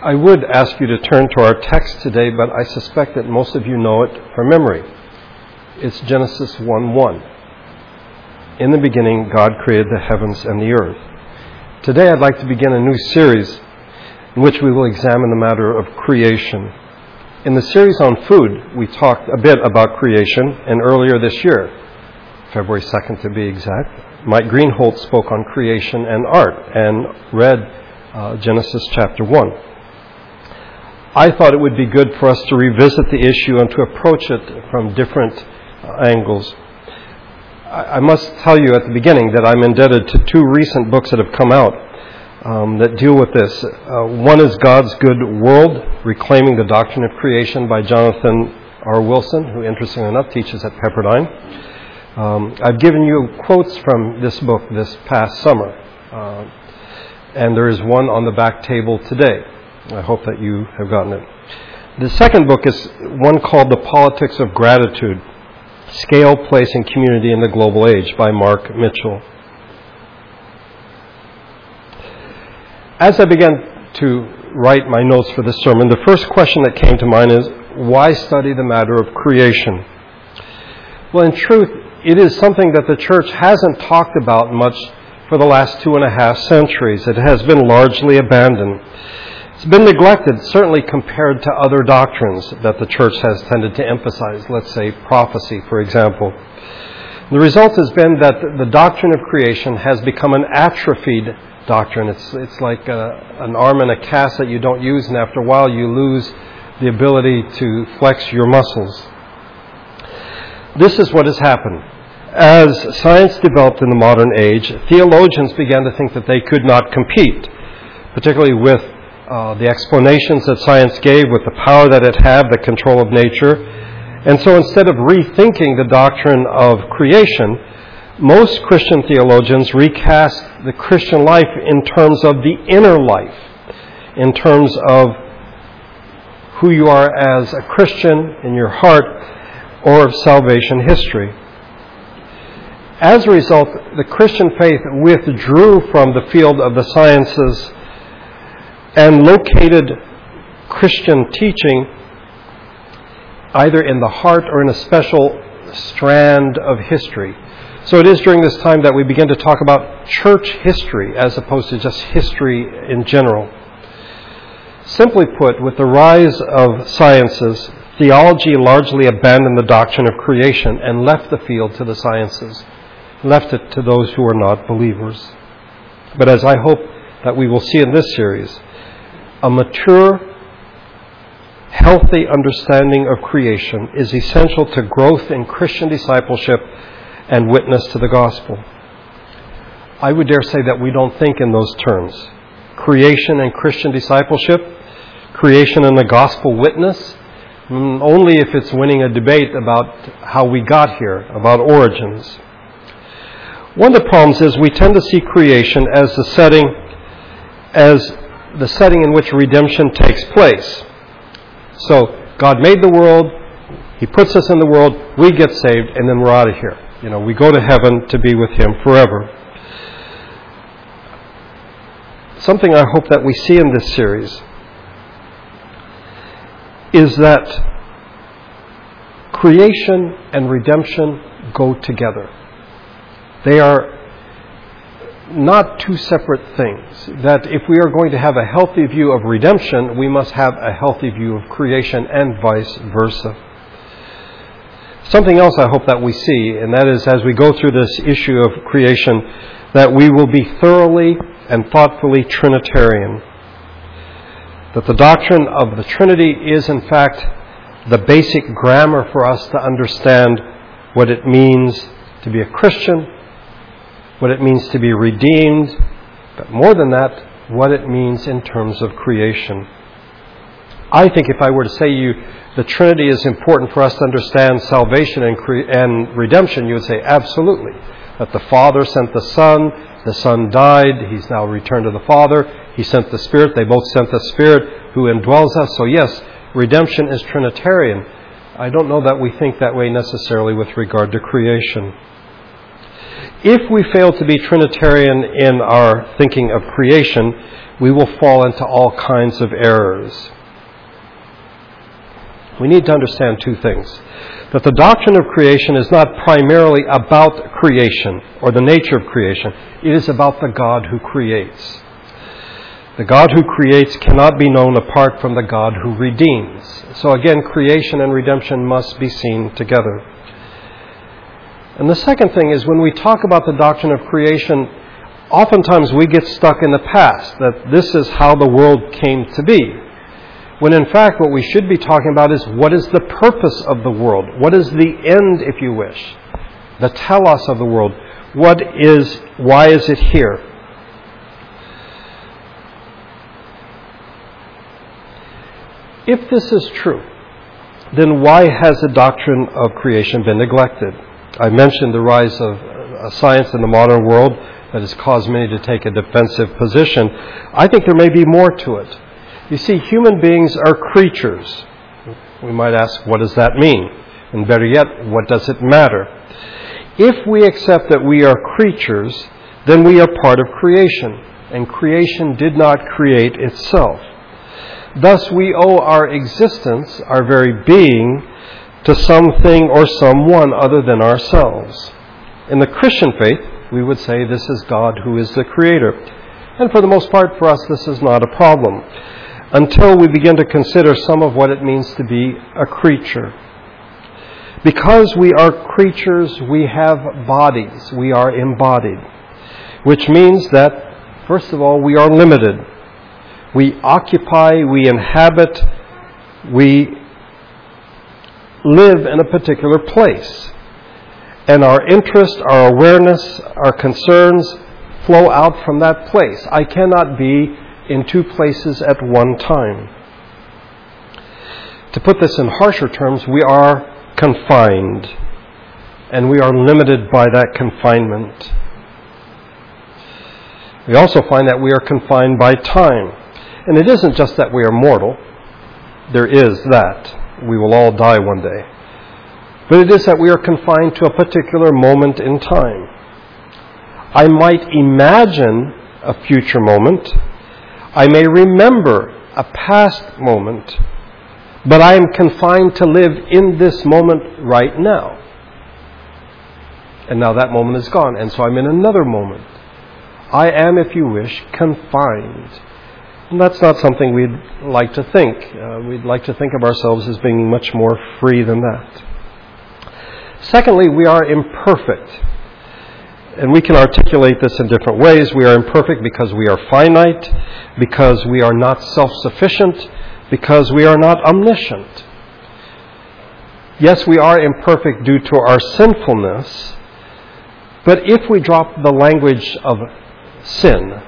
I would ask you to turn to our text today, but I suspect that most of you know it from memory. It's Genesis 1 1. In the beginning, God created the heavens and the earth. Today, I'd like to begin a new series in which we will examine the matter of creation. In the series on food, we talked a bit about creation, and earlier this year, February 2nd to be exact, Mike Greenholt spoke on creation and art and read uh, Genesis chapter 1. I thought it would be good for us to revisit the issue and to approach it from different uh, angles. I must tell you at the beginning that I'm indebted to two recent books that have come out um, that deal with this. Uh, one is God's Good World, Reclaiming the Doctrine of Creation by Jonathan R. Wilson, who, interestingly enough, teaches at Pepperdine. Um, I've given you quotes from this book this past summer, uh, and there is one on the back table today. I hope that you have gotten it. The second book is one called The Politics of Gratitude Scale, Place, and Community in the Global Age by Mark Mitchell. As I began to write my notes for this sermon, the first question that came to mind is why study the matter of creation? Well, in truth, it is something that the church hasn't talked about much for the last two and a half centuries. It has been largely abandoned. It's been neglected, certainly compared to other doctrines that the church has tended to emphasize, let's say prophecy, for example. The result has been that the doctrine of creation has become an atrophied doctrine. It's, it's like a, an arm in a cast that you don't use, and after a while you lose the ability to flex your muscles. This is what has happened. As science developed in the modern age, theologians began to think that they could not compete, particularly with uh, the explanations that science gave with the power that it had, the control of nature. And so instead of rethinking the doctrine of creation, most Christian theologians recast the Christian life in terms of the inner life, in terms of who you are as a Christian in your heart or of salvation history. As a result, the Christian faith withdrew from the field of the sciences and located Christian teaching either in the heart or in a special strand of history. So it is during this time that we begin to talk about church history as opposed to just history in general. Simply put, with the rise of sciences, theology largely abandoned the doctrine of creation and left the field to the sciences, left it to those who are not believers. But as I hope that we will see in this series, a mature, healthy understanding of creation is essential to growth in Christian discipleship and witness to the gospel. I would dare say that we don't think in those terms. Creation and Christian discipleship, creation and the gospel witness, mm, only if it's winning a debate about how we got here, about origins. One of the problems is we tend to see creation as the setting, as the setting in which redemption takes place. So, God made the world, He puts us in the world, we get saved, and then we're out of here. You know, we go to heaven to be with Him forever. Something I hope that we see in this series is that creation and redemption go together. They are not two separate things. That if we are going to have a healthy view of redemption, we must have a healthy view of creation and vice versa. Something else I hope that we see, and that is as we go through this issue of creation, that we will be thoroughly and thoughtfully Trinitarian. That the doctrine of the Trinity is, in fact, the basic grammar for us to understand what it means to be a Christian what it means to be redeemed, but more than that, what it means in terms of creation. I think if I were to say to you the Trinity is important for us to understand salvation and, cre- and redemption, you would say absolutely. That the Father sent the Son, the Son died, He's now returned to the Father, He sent the Spirit, they both sent the Spirit who indwells us. So, yes, redemption is Trinitarian. I don't know that we think that way necessarily with regard to creation. If we fail to be Trinitarian in our thinking of creation, we will fall into all kinds of errors. We need to understand two things. That the doctrine of creation is not primarily about creation or the nature of creation, it is about the God who creates. The God who creates cannot be known apart from the God who redeems. So again, creation and redemption must be seen together. And the second thing is when we talk about the doctrine of creation, oftentimes we get stuck in the past, that this is how the world came to be. When in fact, what we should be talking about is what is the purpose of the world? What is the end, if you wish? The telos of the world. What is, why is it here? If this is true, then why has the doctrine of creation been neglected? I mentioned the rise of uh, science in the modern world that has caused many to take a defensive position. I think there may be more to it. You see, human beings are creatures. We might ask, what does that mean? And better yet, what does it matter? If we accept that we are creatures, then we are part of creation, and creation did not create itself. Thus, we owe our existence, our very being, to something or someone other than ourselves. In the Christian faith, we would say this is God who is the creator. And for the most part, for us, this is not a problem until we begin to consider some of what it means to be a creature. Because we are creatures, we have bodies. We are embodied. Which means that, first of all, we are limited. We occupy, we inhabit, we live in a particular place. And our interest, our awareness, our concerns flow out from that place. I cannot be in two places at one time. To put this in harsher terms, we are confined, and we are limited by that confinement. We also find that we are confined by time. And it isn't just that we are mortal, there is that. We will all die one day. But it is that we are confined to a particular moment in time. I might imagine a future moment. I may remember a past moment. But I am confined to live in this moment right now. And now that moment is gone, and so I'm in another moment. I am, if you wish, confined. And that's not something we'd like to think. Uh, we'd like to think of ourselves as being much more free than that. Secondly, we are imperfect. And we can articulate this in different ways. We are imperfect because we are finite, because we are not self sufficient, because we are not omniscient. Yes, we are imperfect due to our sinfulness, but if we drop the language of sin,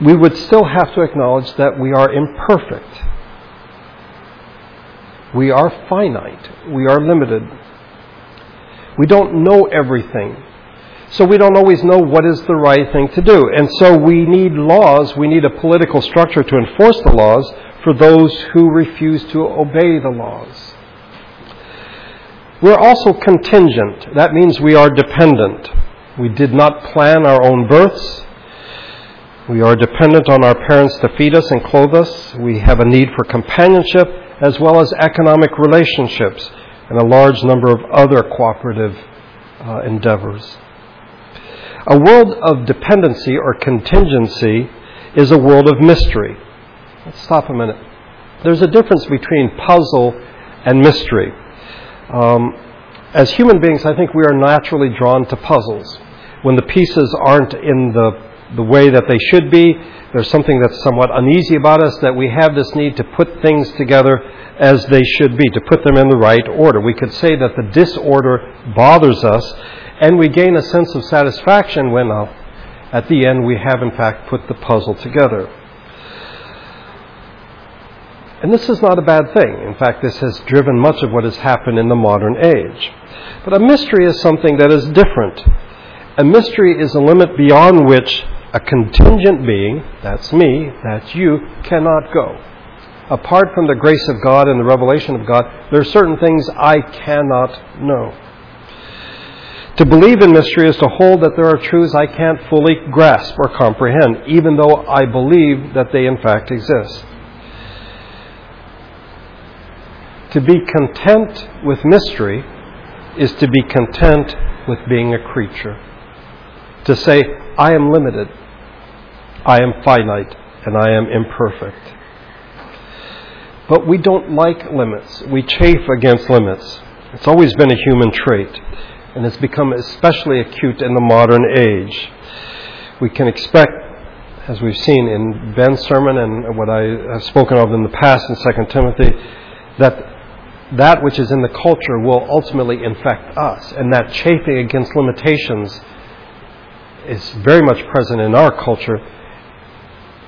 we would still have to acknowledge that we are imperfect. We are finite. We are limited. We don't know everything. So we don't always know what is the right thing to do. And so we need laws, we need a political structure to enforce the laws for those who refuse to obey the laws. We're also contingent. That means we are dependent. We did not plan our own births. We are dependent on our parents to feed us and clothe us. We have a need for companionship as well as economic relationships and a large number of other cooperative uh, endeavors. A world of dependency or contingency is a world of mystery. Let's stop a minute. There's a difference between puzzle and mystery. Um, as human beings, I think we are naturally drawn to puzzles. When the pieces aren't in the, the way that they should be, there's something that's somewhat uneasy about us, that we have this need to put things together as they should be, to put them in the right order. We could say that the disorder bothers us, and we gain a sense of satisfaction when, uh, at the end, we have in fact put the puzzle together. And this is not a bad thing. In fact, this has driven much of what has happened in the modern age. But a mystery is something that is different. A mystery is a limit beyond which a contingent being, that's me, that's you, cannot go. Apart from the grace of God and the revelation of God, there are certain things I cannot know. To believe in mystery is to hold that there are truths I can't fully grasp or comprehend, even though I believe that they in fact exist. To be content with mystery is to be content with being a creature. To say, I am limited, I am finite, and I am imperfect. But we don't like limits. We chafe against limits. It's always been a human trait, and it's become especially acute in the modern age. We can expect, as we've seen in Ben's sermon and what I have spoken of in the past in 2 Timothy, that that which is in the culture will ultimately infect us, and that chafing against limitations is very much present in our culture,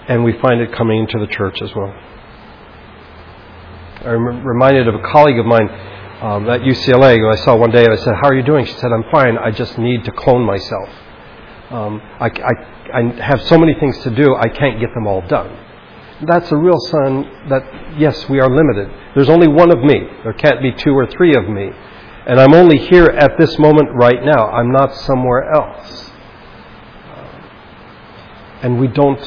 and we find it coming into the church as well. I'm reminded of a colleague of mine um, at UCLA who I saw one day, and I said, How are you doing? She said, I'm fine. I just need to clone myself. Um, I, I, I have so many things to do, I can't get them all done that's a real sign that, yes, we are limited. There's only one of me. There can't be two or three of me. And I'm only here at this moment right now. I'm not somewhere else. And we don't,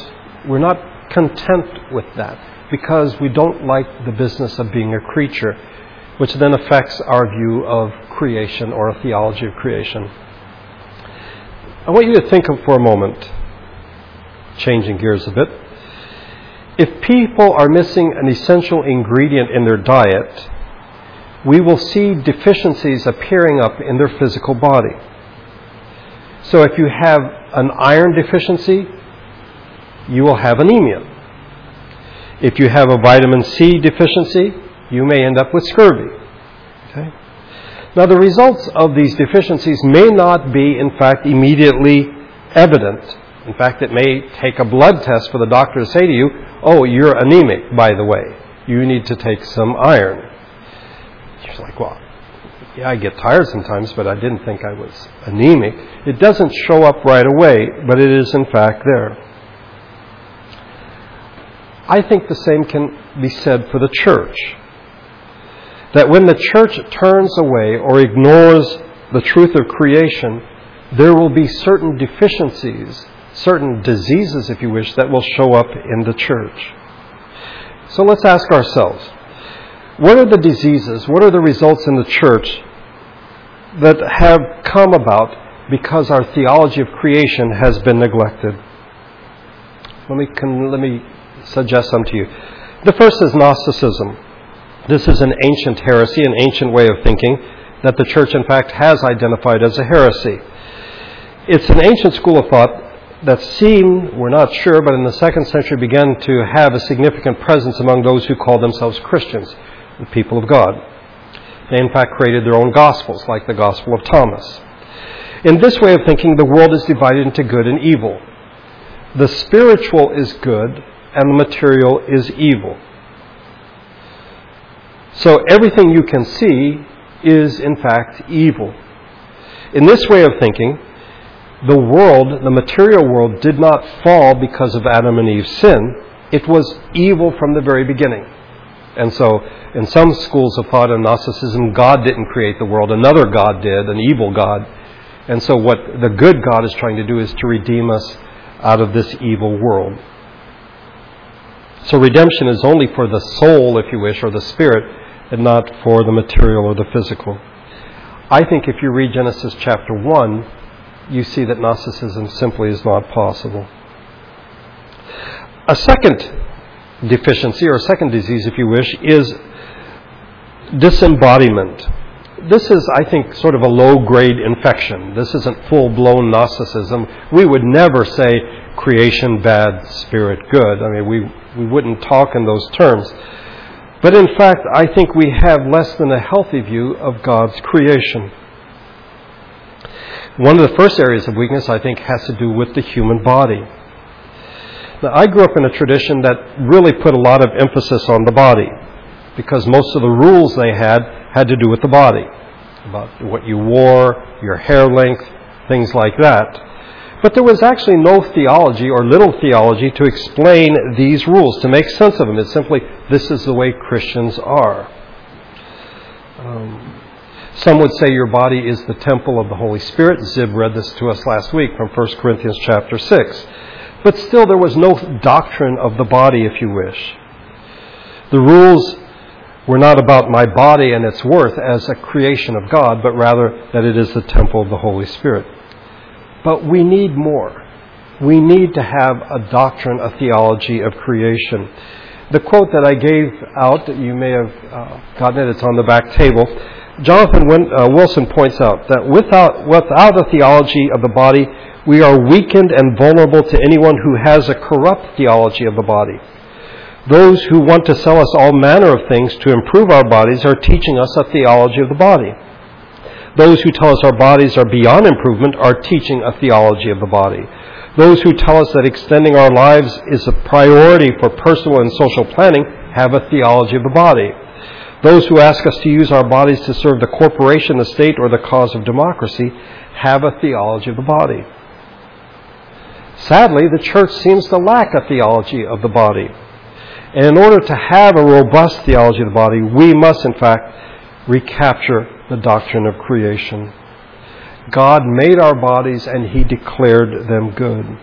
we're not content with that because we don't like the business of being a creature, which then affects our view of creation or a theology of creation. I want you to think of for a moment, changing gears a bit, if people are missing an essential ingredient in their diet, we will see deficiencies appearing up in their physical body. So if you have an iron deficiency, you will have anemia. If you have a vitamin C deficiency, you may end up with scurvy. Okay? Now, the results of these deficiencies may not be, in fact, immediately evident in fact, it may take a blood test for the doctor to say to you, Oh, you're anemic, by the way. You need to take some iron. You're like, Well, yeah, I get tired sometimes, but I didn't think I was anemic. It doesn't show up right away, but it is in fact there. I think the same can be said for the church. That when the church turns away or ignores the truth of creation, there will be certain deficiencies certain diseases, if you wish, that will show up in the church. So let's ask ourselves what are the diseases, what are the results in the church that have come about because our theology of creation has been neglected? Let me, let me suggest some to you. The first is Gnosticism. This is an ancient heresy, an ancient way of thinking that the church, in fact, has identified as a heresy. It's an ancient school of thought that seemed, we're not sure, but in the second century began to have a significant presence among those who called themselves Christians, the people of God. They, in fact, created their own gospels, like the Gospel of Thomas. In this way of thinking, the world is divided into good and evil. The spiritual is good, and the material is evil. So everything you can see is, in fact, evil. In this way of thinking, the world, the material world, did not fall because of Adam and Eve's sin. It was evil from the very beginning. And so, in some schools of thought and Gnosticism, God didn't create the world, another God did, an evil God. And so, what the good God is trying to do is to redeem us out of this evil world. So, redemption is only for the soul, if you wish, or the spirit, and not for the material or the physical. I think if you read Genesis chapter 1, you see that Gnosticism simply is not possible. A second deficiency, or a second disease, if you wish, is disembodiment. This is, I think, sort of a low grade infection. This isn't full blown Gnosticism. We would never say creation bad, spirit good. I mean, we, we wouldn't talk in those terms. But in fact, I think we have less than a healthy view of God's creation. One of the first areas of weakness, I think, has to do with the human body. Now, I grew up in a tradition that really put a lot of emphasis on the body because most of the rules they had had to do with the body about what you wore, your hair length, things like that. But there was actually no theology or little theology to explain these rules, to make sense of them. It's simply, this is the way Christians are. Um, Some would say your body is the temple of the Holy Spirit. Zib read this to us last week from 1 Corinthians chapter 6. But still, there was no doctrine of the body, if you wish. The rules were not about my body and its worth as a creation of God, but rather that it is the temple of the Holy Spirit. But we need more. We need to have a doctrine, a theology of creation. The quote that I gave out, you may have uh, gotten it, it's on the back table. Jonathan uh, Wilson points out that without, without a theology of the body, we are weakened and vulnerable to anyone who has a corrupt theology of the body. Those who want to sell us all manner of things to improve our bodies are teaching us a theology of the body. Those who tell us our bodies are beyond improvement are teaching a theology of the body. Those who tell us that extending our lives is a priority for personal and social planning have a theology of the body. Those who ask us to use our bodies to serve the corporation, the state, or the cause of democracy have a theology of the body. Sadly, the church seems to lack a theology of the body. And in order to have a robust theology of the body, we must, in fact, recapture the doctrine of creation. God made our bodies and He declared them good.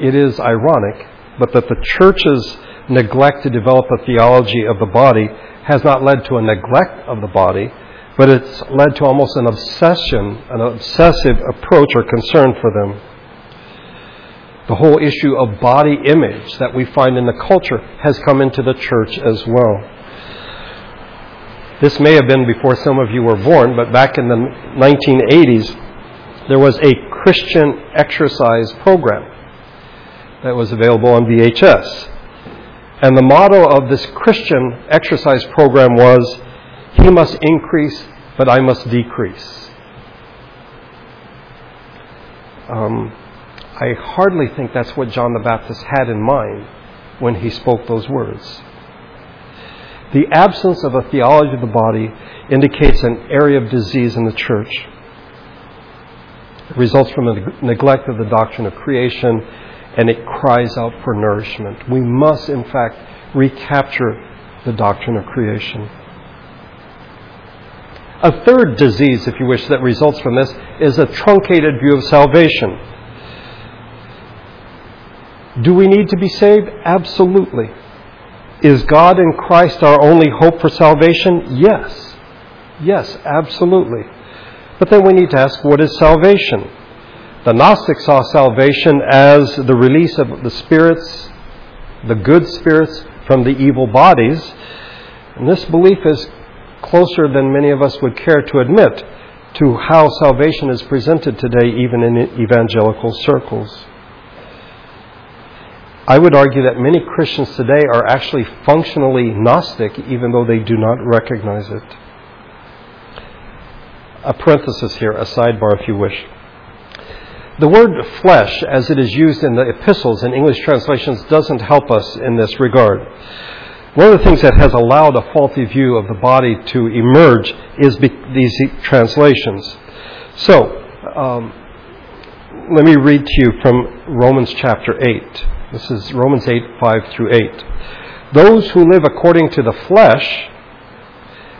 It is ironic, but that the church's neglect to develop a theology of the body has not led to a neglect of the body, but it's led to almost an obsession, an obsessive approach or concern for them the whole issue of body image that we find in the culture has come into the church as well. This may have been before some of you were born, but back in the 1980s, there was a Christian exercise program that was available on VHS. And the motto of this Christian exercise program was, He must increase, but I must decrease. Um, I hardly think that's what John the Baptist had in mind when he spoke those words. The absence of a theology of the body indicates an area of disease in the church. It results from a neglect of the doctrine of creation and it cries out for nourishment. We must, in fact, recapture the doctrine of creation. A third disease, if you wish, that results from this is a truncated view of salvation. Do we need to be saved? Absolutely. Is God and Christ our only hope for salvation? Yes. Yes, absolutely. But then we need to ask what is salvation? The Gnostics saw salvation as the release of the spirits, the good spirits, from the evil bodies. And this belief is closer than many of us would care to admit to how salvation is presented today, even in evangelical circles. I would argue that many Christians today are actually functionally Gnostic, even though they do not recognize it. A parenthesis here, a sidebar if you wish. The word flesh, as it is used in the epistles and English translations, doesn't help us in this regard. One of the things that has allowed a faulty view of the body to emerge is these translations. So, um, let me read to you from Romans chapter 8. This is Romans 8, 5 through 8. Those who live according to the flesh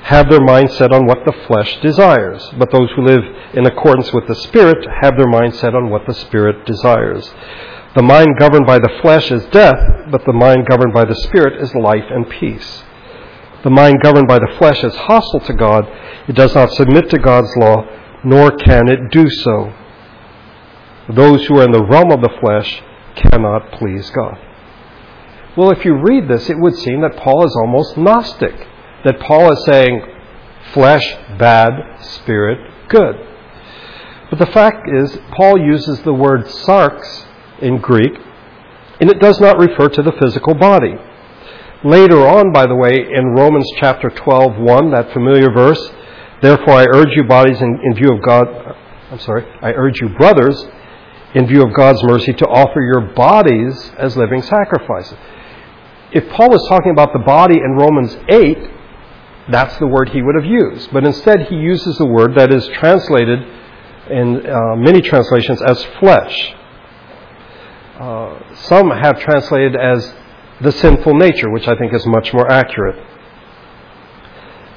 have their mind set on what the flesh desires, but those who live in accordance with the Spirit have their mind set on what the Spirit desires. The mind governed by the flesh is death, but the mind governed by the Spirit is life and peace. The mind governed by the flesh is hostile to God. It does not submit to God's law, nor can it do so. Those who are in the realm of the flesh cannot please God. Well, if you read this, it would seem that Paul is almost Gnostic. That Paul is saying, flesh bad, spirit good. But the fact is, Paul uses the word sarx in Greek, and it does not refer to the physical body. Later on, by the way, in Romans chapter 12, 1, that familiar verse, therefore I urge you bodies in, in view of God, I'm sorry, I urge you brothers in view of God's mercy, to offer your bodies as living sacrifices. If Paul was talking about the body in Romans 8, that's the word he would have used. But instead, he uses the word that is translated in uh, many translations as flesh. Uh, some have translated as the sinful nature, which I think is much more accurate.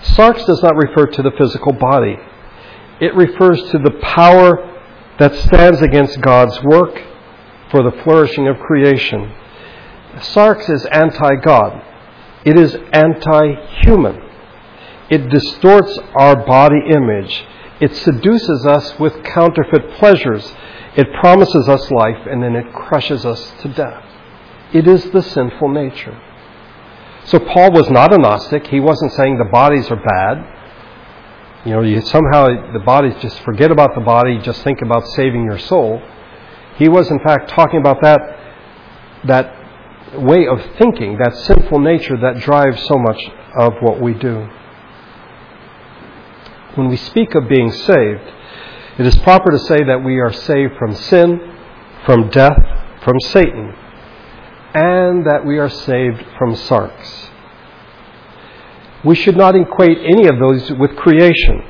Sarx does not refer to the physical body. It refers to the power that stands against God's work for the flourishing of creation. Sarx is anti God, it is anti human. It distorts our body image. It seduces us with counterfeit pleasures. It promises us life and then it crushes us to death. It is the sinful nature. So Paul was not a Gnostic. He wasn't saying the bodies are bad. You know, you somehow the body just forget about the body, just think about saving your soul. He was in fact talking about that that way of thinking, that sinful nature that drives so much of what we do. When we speak of being saved, it is proper to say that we are saved from sin, from death, from Satan, and that we are saved from sarx. We should not equate any of those with creation.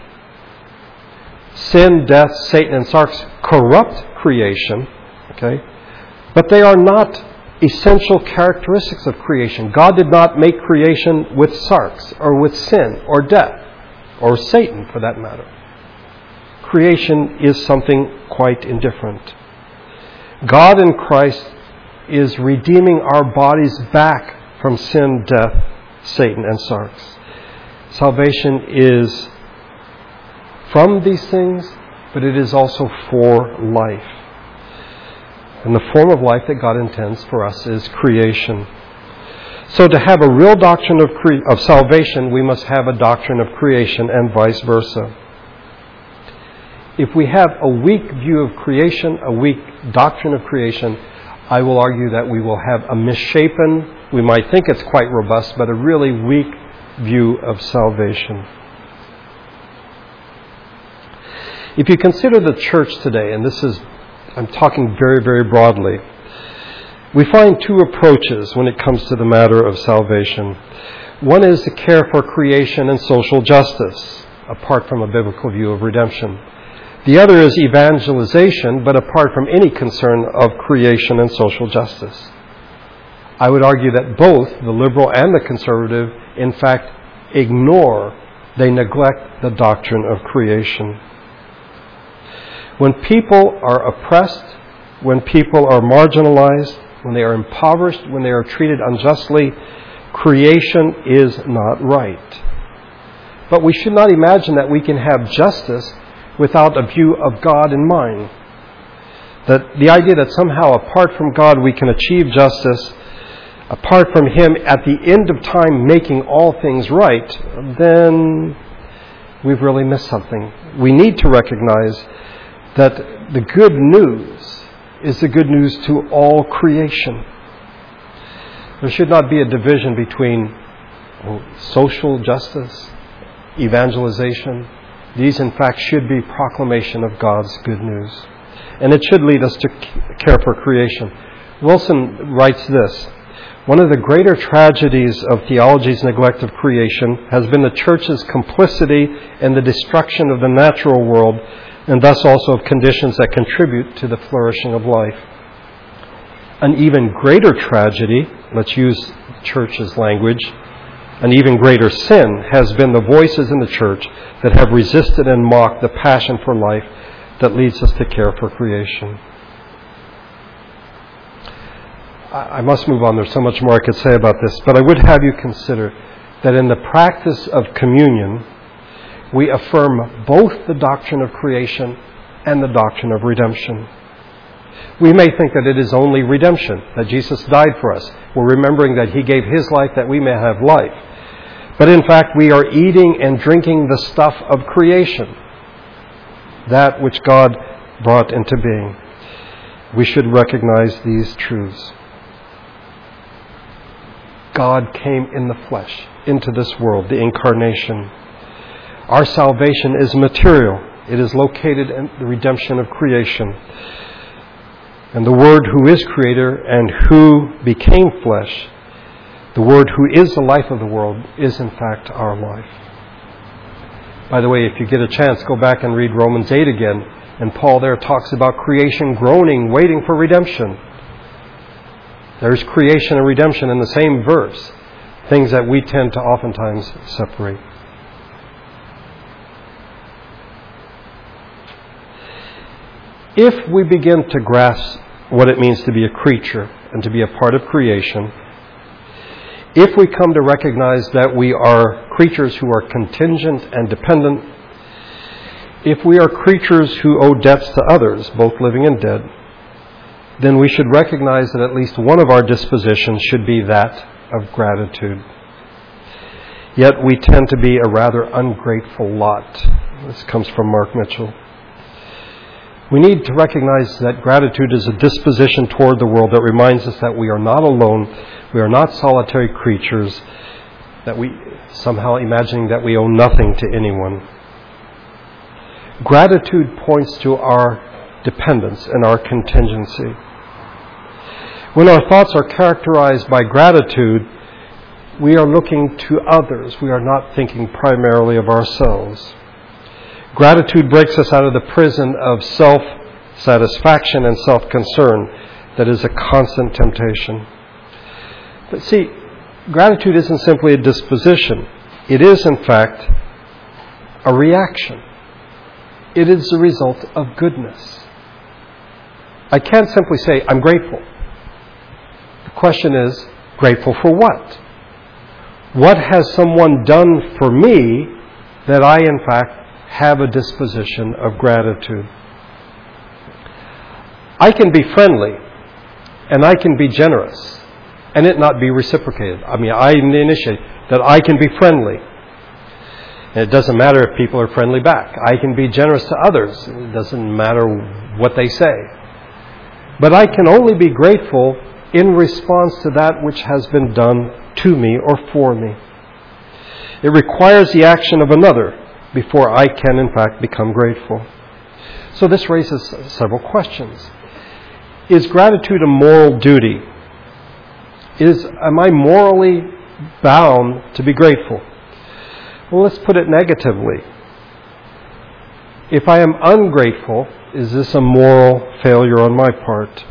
Sin, death, Satan, and Sarx corrupt creation, okay? But they are not essential characteristics of creation. God did not make creation with Sarx or with sin or death or Satan for that matter. Creation is something quite indifferent. God in Christ is redeeming our bodies back from sin, death, Satan, and sarx. Salvation is from these things, but it is also for life. And the form of life that God intends for us is creation. So, to have a real doctrine of, cre- of salvation, we must have a doctrine of creation and vice versa. If we have a weak view of creation, a weak doctrine of creation, I will argue that we will have a misshapen, we might think it's quite robust, but a really weak view of salvation. If you consider the church today, and this is, I'm talking very, very broadly, we find two approaches when it comes to the matter of salvation. One is to care for creation and social justice, apart from a biblical view of redemption. The other is evangelization, but apart from any concern of creation and social justice. I would argue that both the liberal and the conservative, in fact, ignore, they neglect the doctrine of creation. When people are oppressed, when people are marginalized, when they are impoverished, when they are treated unjustly, creation is not right. But we should not imagine that we can have justice without a view of God in mind. That the idea that somehow apart from God we can achieve justice, apart from Him at the end of time making all things right, then we've really missed something. We need to recognize that the good news is the good news to all creation. There should not be a division between oh, social justice, evangelization, these, in fact, should be proclamation of God's good news. And it should lead us to care for creation. Wilson writes this One of the greater tragedies of theology's neglect of creation has been the church's complicity in the destruction of the natural world and thus also of conditions that contribute to the flourishing of life. An even greater tragedy, let's use church's language, an even greater sin has been the voices in the church that have resisted and mocked the passion for life that leads us to care for creation. I must move on. There's so much more I could say about this, but I would have you consider that in the practice of communion, we affirm both the doctrine of creation and the doctrine of redemption. We may think that it is only redemption, that Jesus died for us. We're remembering that He gave His life that we may have life. But in fact, we are eating and drinking the stuff of creation, that which God brought into being. We should recognize these truths. God came in the flesh into this world, the incarnation. Our salvation is material. It is located in the redemption of creation. And the Word who is Creator and who became flesh the Word who is the life of the world is in fact our life. By the way, if you get a chance, go back and read Romans 8 again. And Paul there talks about creation groaning, waiting for redemption. There's creation and redemption in the same verse, things that we tend to oftentimes separate. If we begin to grasp what it means to be a creature and to be a part of creation, if we come to recognize that we are creatures who are contingent and dependent, if we are creatures who owe debts to others, both living and dead, then we should recognize that at least one of our dispositions should be that of gratitude. Yet we tend to be a rather ungrateful lot. This comes from Mark Mitchell. We need to recognize that gratitude is a disposition toward the world that reminds us that we are not alone, we are not solitary creatures, that we somehow imagining that we owe nothing to anyone. Gratitude points to our dependence and our contingency. When our thoughts are characterized by gratitude, we are looking to others. We are not thinking primarily of ourselves. Gratitude breaks us out of the prison of self satisfaction and self concern that is a constant temptation. But see, gratitude isn't simply a disposition, it is, in fact, a reaction. It is the result of goodness. I can't simply say, I'm grateful. The question is, grateful for what? What has someone done for me that I, in fact, have a disposition of gratitude. I can be friendly and I can be generous and it not be reciprocated. I mean, I initiate that I can be friendly. And it doesn't matter if people are friendly back. I can be generous to others. It doesn't matter what they say. But I can only be grateful in response to that which has been done to me or for me. It requires the action of another before I can, in fact, become grateful. So this raises several questions. Is gratitude a moral duty? Is, am I morally bound to be grateful? Well, let's put it negatively. If I am ungrateful, is this a moral failure on my part?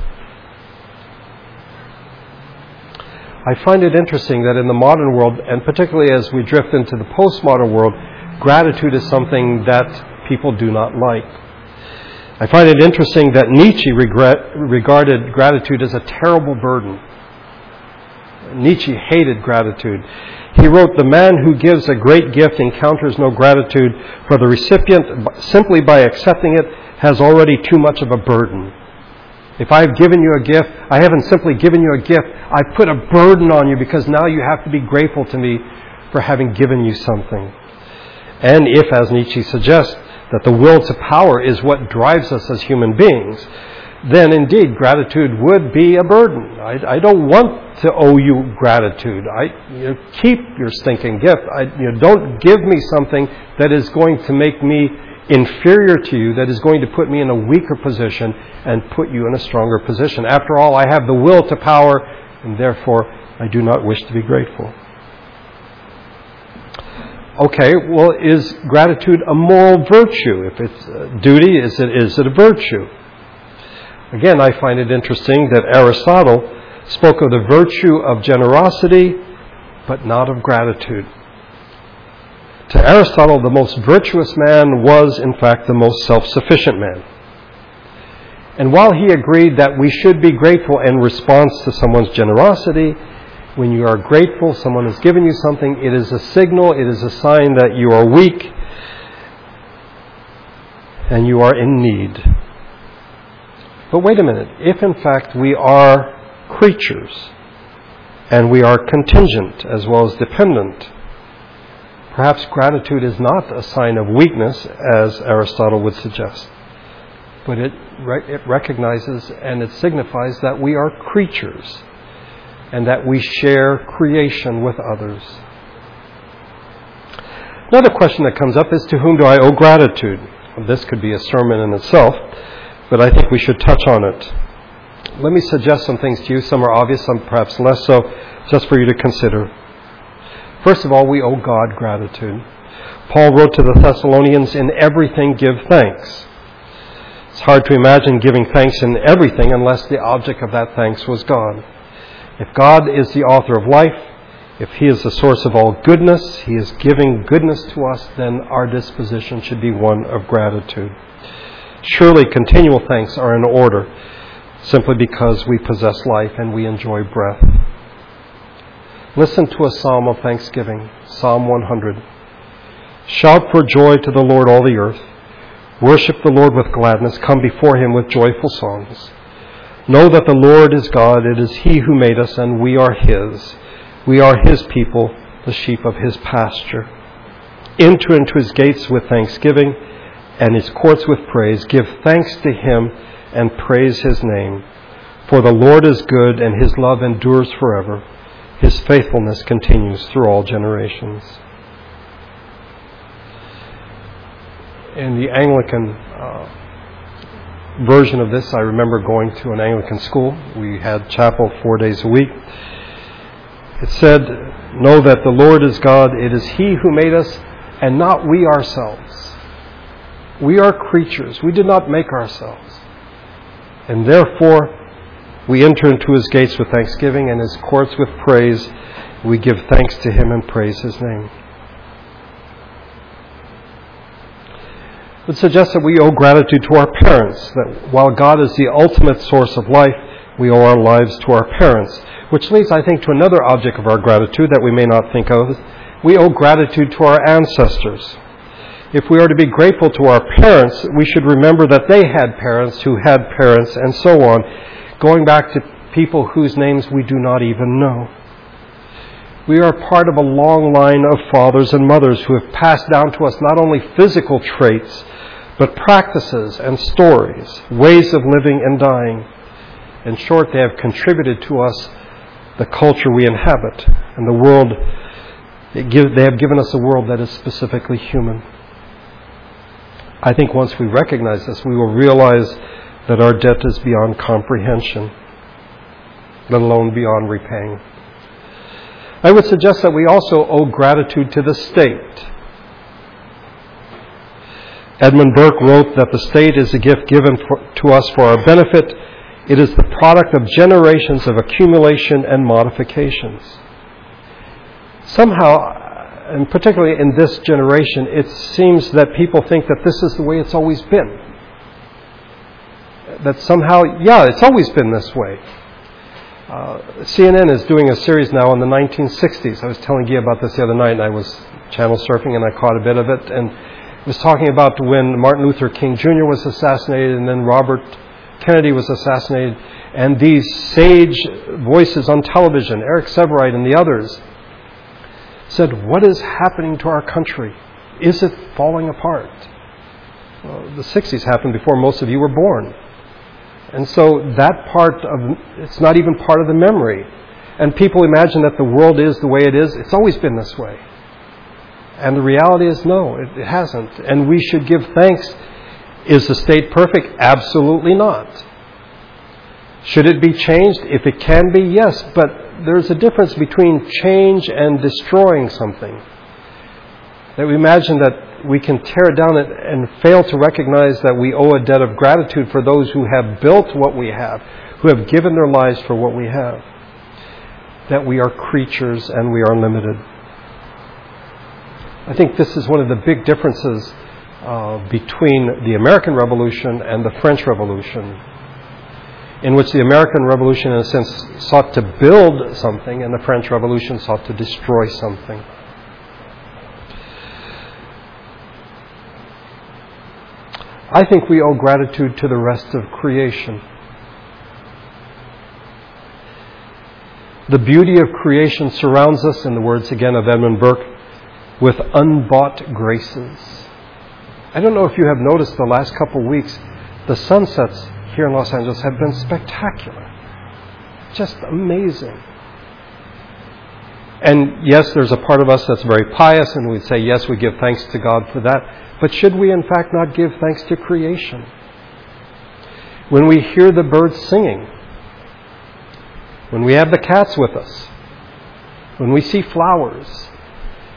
I find it interesting that in the modern world, and particularly as we drift into the postmodern world, gratitude is something that people do not like. I find it interesting that Nietzsche regret, regarded gratitude as a terrible burden. Nietzsche hated gratitude. He wrote, The man who gives a great gift encounters no gratitude for the recipient simply by accepting it has already too much of a burden. If I've given you a gift, I haven't simply given you a gift, I put a burden on you because now you have to be grateful to me for having given you something. And if, as Nietzsche suggests, that the will to power is what drives us as human beings, then indeed gratitude would be a burden. I, I don't want to owe you gratitude. I you know, keep your stinking gift. I, you know, don't give me something that is going to make me inferior to you, that is going to put me in a weaker position and put you in a stronger position. After all, I have the will to power, and therefore I do not wish to be grateful. Okay, well, is gratitude a moral virtue? If it's a duty, is it, is it a virtue? Again, I find it interesting that Aristotle spoke of the virtue of generosity, but not of gratitude. To Aristotle, the most virtuous man was, in fact, the most self sufficient man. And while he agreed that we should be grateful in response to someone's generosity, when you are grateful, someone has given you something, it is a signal, it is a sign that you are weak and you are in need. But wait a minute, if in fact we are creatures and we are contingent as well as dependent, perhaps gratitude is not a sign of weakness as Aristotle would suggest, but it, it recognizes and it signifies that we are creatures and that we share creation with others. Another question that comes up is to whom do I owe gratitude? This could be a sermon in itself, but I think we should touch on it. Let me suggest some things to you. Some are obvious, some perhaps less so, just for you to consider. First of all, we owe God gratitude. Paul wrote to the Thessalonians, In everything give thanks. It's hard to imagine giving thanks in everything unless the object of that thanks was God. If God is the author of life, if He is the source of all goodness, He is giving goodness to us, then our disposition should be one of gratitude. Surely continual thanks are in order simply because we possess life and we enjoy breath. Listen to a psalm of thanksgiving, Psalm 100. Shout for joy to the Lord, all the earth. Worship the Lord with gladness. Come before him with joyful songs. Know that the Lord is God. It is he who made us, and we are his. We are his people, the sheep of his pasture. Enter into his gates with thanksgiving and his courts with praise. Give thanks to him and praise his name. For the Lord is good, and his love endures forever. His faithfulness continues through all generations. In the Anglican uh, version of this, I remember going to an Anglican school. We had chapel four days a week. It said, Know that the Lord is God. It is He who made us, and not we ourselves. We are creatures. We did not make ourselves. And therefore, we enter into his gates with thanksgiving and his courts with praise. We give thanks to him and praise his name. It suggests that we owe gratitude to our parents, that while God is the ultimate source of life, we owe our lives to our parents. Which leads, I think, to another object of our gratitude that we may not think of. We owe gratitude to our ancestors. If we are to be grateful to our parents, we should remember that they had parents who had parents and so on going back to people whose names we do not even know. We are part of a long line of fathers and mothers who have passed down to us not only physical traits, but practices and stories, ways of living and dying. In short, they have contributed to us the culture we inhabit and the world. They have given us a world that is specifically human. I think once we recognize this, we will realize that our debt is beyond comprehension, let alone beyond repaying. I would suggest that we also owe gratitude to the state. Edmund Burke wrote that the state is a gift given for, to us for our benefit. It is the product of generations of accumulation and modifications. Somehow, and particularly in this generation, it seems that people think that this is the way it's always been that somehow, yeah, it's always been this way. Uh, CNN is doing a series now on the 1960s. I was telling Guy about this the other night, and I was channel surfing, and I caught a bit of it, and it was talking about when Martin Luther King Jr. was assassinated, and then Robert Kennedy was assassinated, and these sage voices on television, Eric Sevareid and the others, said, "What is happening to our country? Is it falling apart?" Well, the 60s happened before most of you were born. And so that part of it's not even part of the memory. And people imagine that the world is the way it is. It's always been this way. And the reality is no, it, it hasn't. And we should give thanks. Is the state perfect? Absolutely not. Should it be changed? If it can be, yes. But there's a difference between change and destroying something. That we imagine that we can tear it down and, and fail to recognize that we owe a debt of gratitude for those who have built what we have, who have given their lives for what we have. That we are creatures and we are limited. I think this is one of the big differences uh, between the American Revolution and the French Revolution, in which the American Revolution, in a sense, sought to build something, and the French Revolution sought to destroy something. I think we owe gratitude to the rest of creation. The beauty of creation surrounds us, in the words again of Edmund Burke, with unbought graces. I don't know if you have noticed the last couple weeks, the sunsets here in Los Angeles have been spectacular. Just amazing. And yes, there's a part of us that's very pious, and we'd say, yes, we give thanks to God for that. But should we, in fact, not give thanks to creation? When we hear the birds singing, when we have the cats with us, when we see flowers,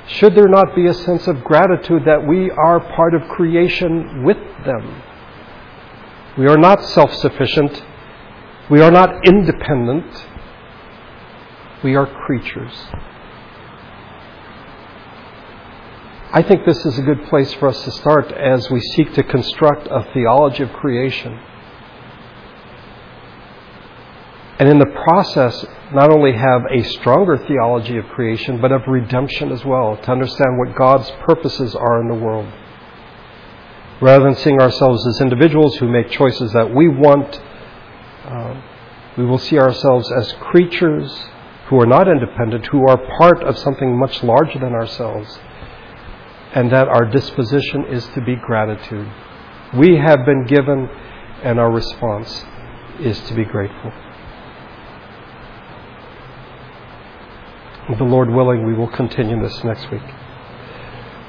should there not be a sense of gratitude that we are part of creation with them? We are not self sufficient. We are not independent. We are creatures. I think this is a good place for us to start as we seek to construct a theology of creation. And in the process, not only have a stronger theology of creation, but of redemption as well, to understand what God's purposes are in the world. Rather than seeing ourselves as individuals who make choices that we want, uh, we will see ourselves as creatures who are not independent, who are part of something much larger than ourselves, and that our disposition is to be gratitude. We have been given, and our response is to be grateful. The Lord willing, we will continue this next week.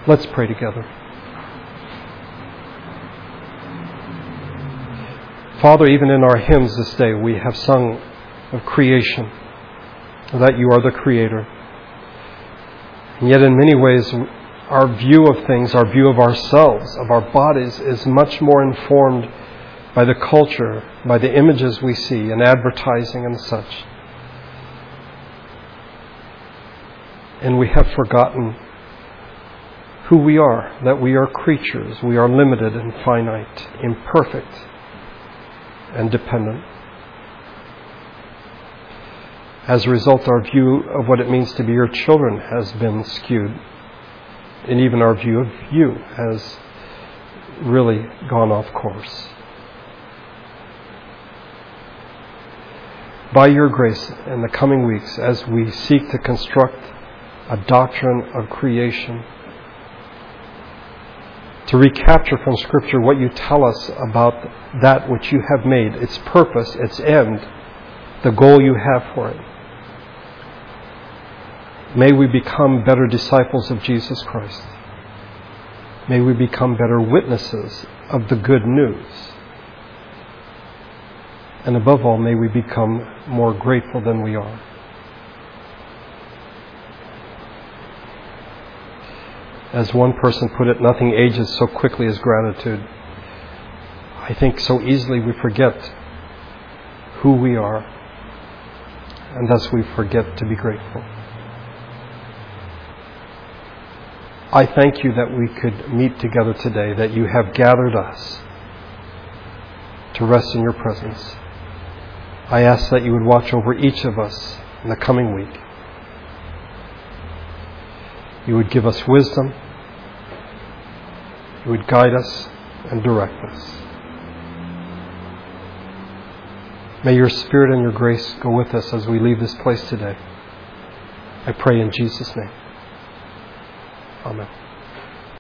Let's pray together. Father, even in our hymns this day, we have sung of creation, that you are the Creator. And yet, in many ways, our view of things, our view of ourselves, of our bodies, is much more informed by the culture, by the images we see in advertising and such. And we have forgotten who we are, that we are creatures, we are limited and finite, imperfect and dependent. As a result, our view of what it means to be your children has been skewed and even our view of you has really gone off course. By your grace in the coming weeks, as we seek to construct a doctrine of creation, to recapture from Scripture what you tell us about that which you have made, its purpose, its end, the goal you have for it. May we become better disciples of Jesus Christ. May we become better witnesses of the good news. And above all, may we become more grateful than we are. As one person put it, nothing ages so quickly as gratitude. I think so easily we forget who we are, and thus we forget to be grateful. I thank you that we could meet together today, that you have gathered us to rest in your presence. I ask that you would watch over each of us in the coming week. You would give us wisdom. You would guide us and direct us. May your Spirit and your grace go with us as we leave this place today. I pray in Jesus' name. 好吗